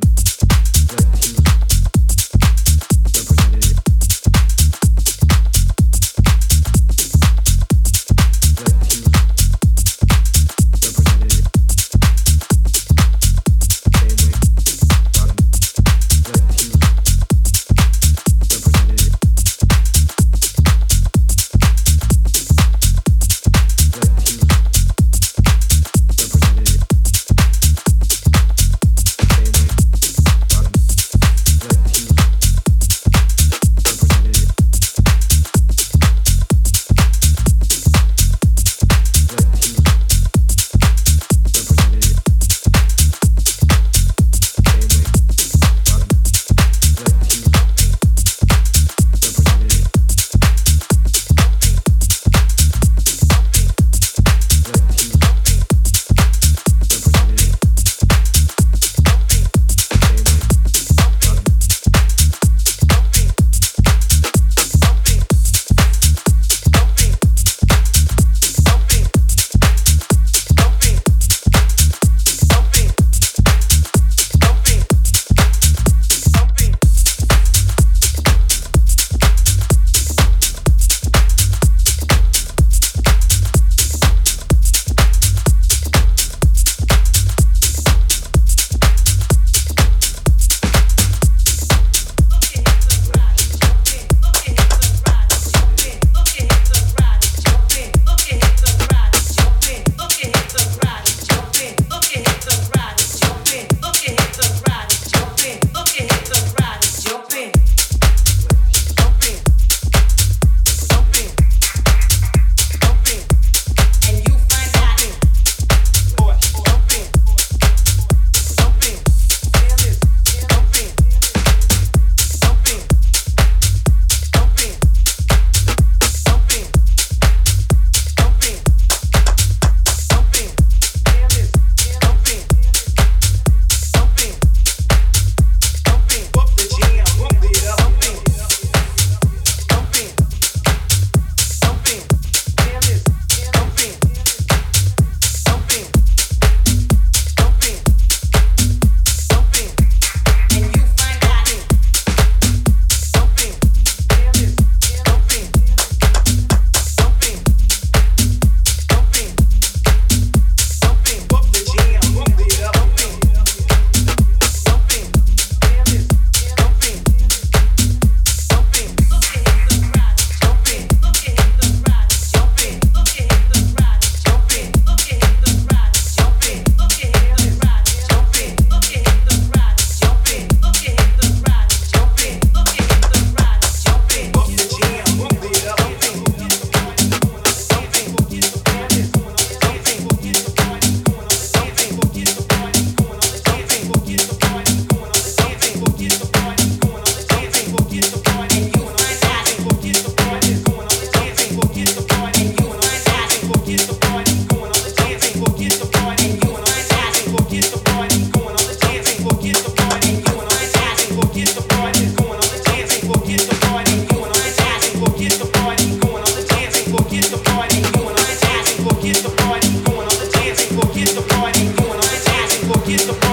that you quieto.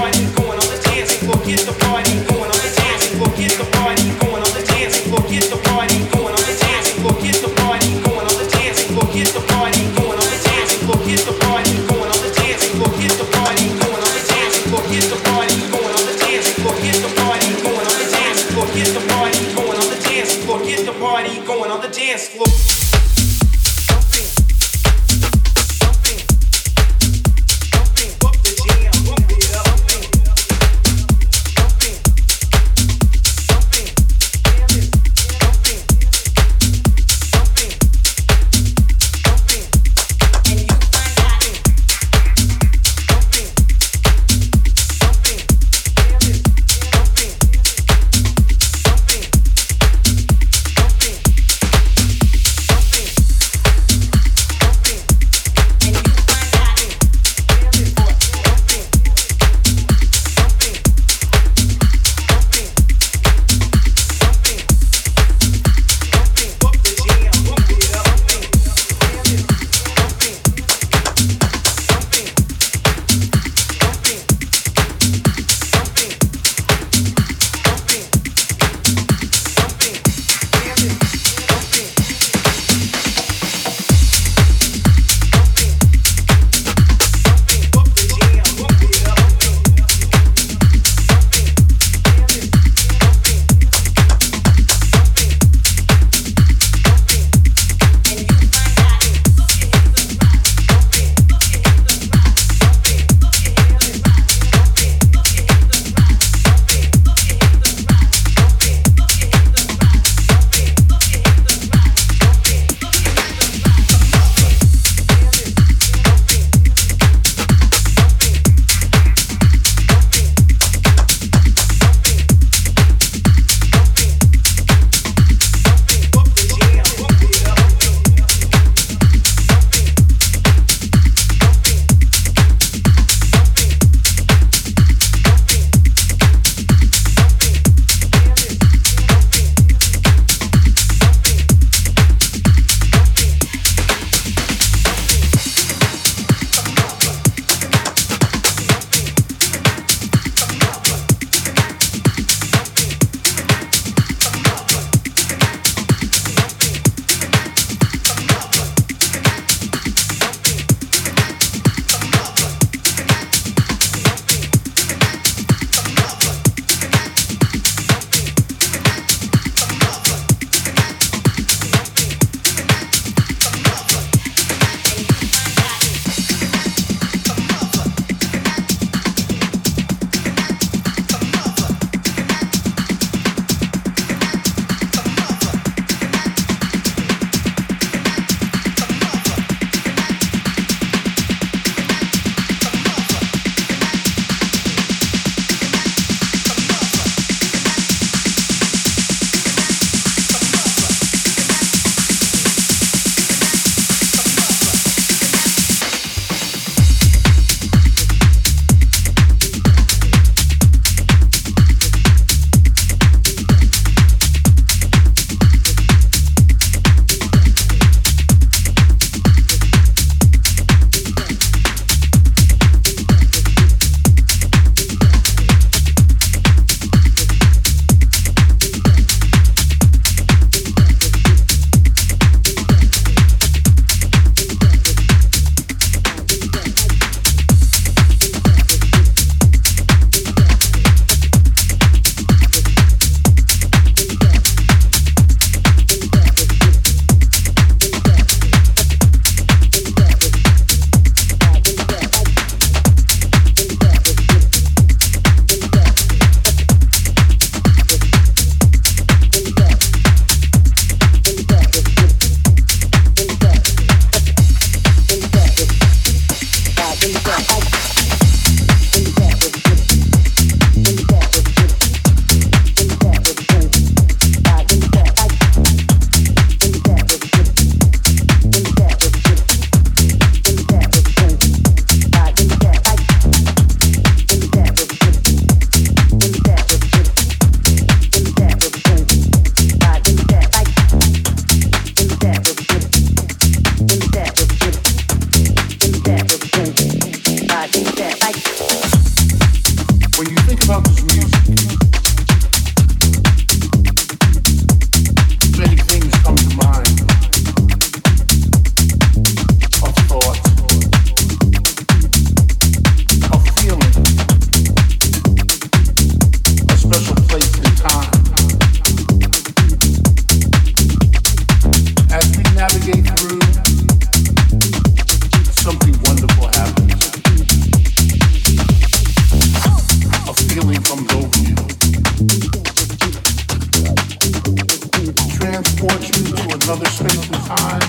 transports you to another space and time.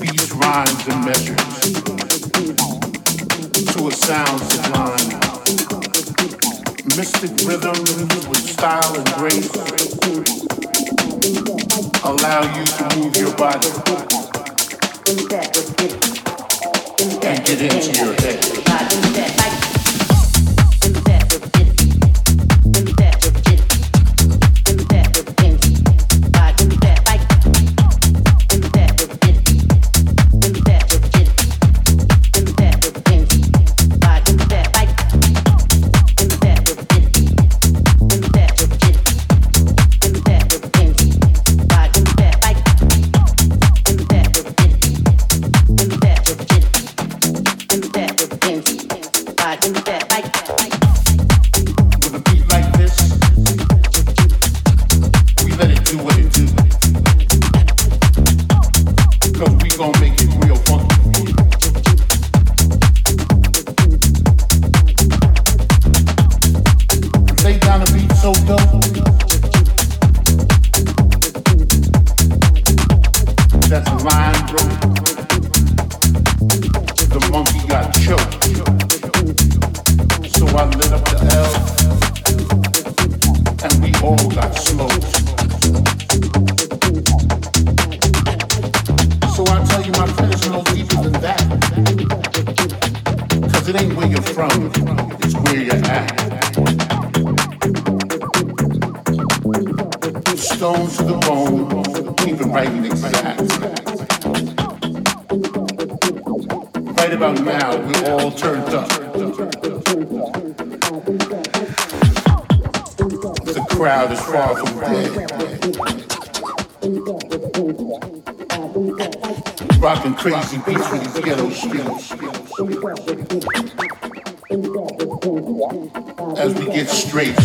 Beats, rhymes and measures to a sound sublime. Mystic rhythms with style and grace allow you to move your body and get into your head. about now, we all turned up. The crowd is far from dead. Rocking crazy beats with these ghetto streets. As we get straight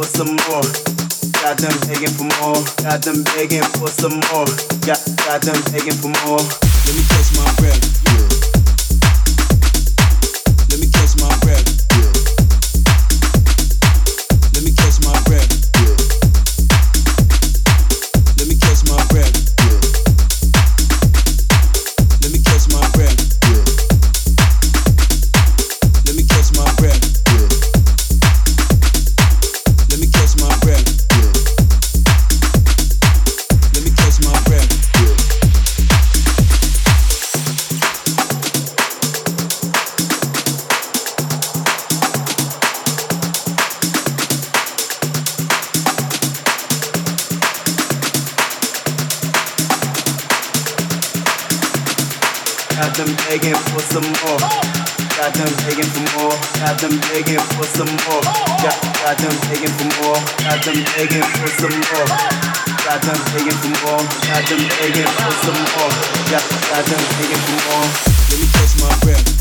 for some more. Got them begging for more. Got them begging for some more. Got, got them begging for more. Let me catch my breath. Yeah. begging for some more. Got them begging for more. Got them begging for some more. Got, got them begging for more. Let me catch my breath.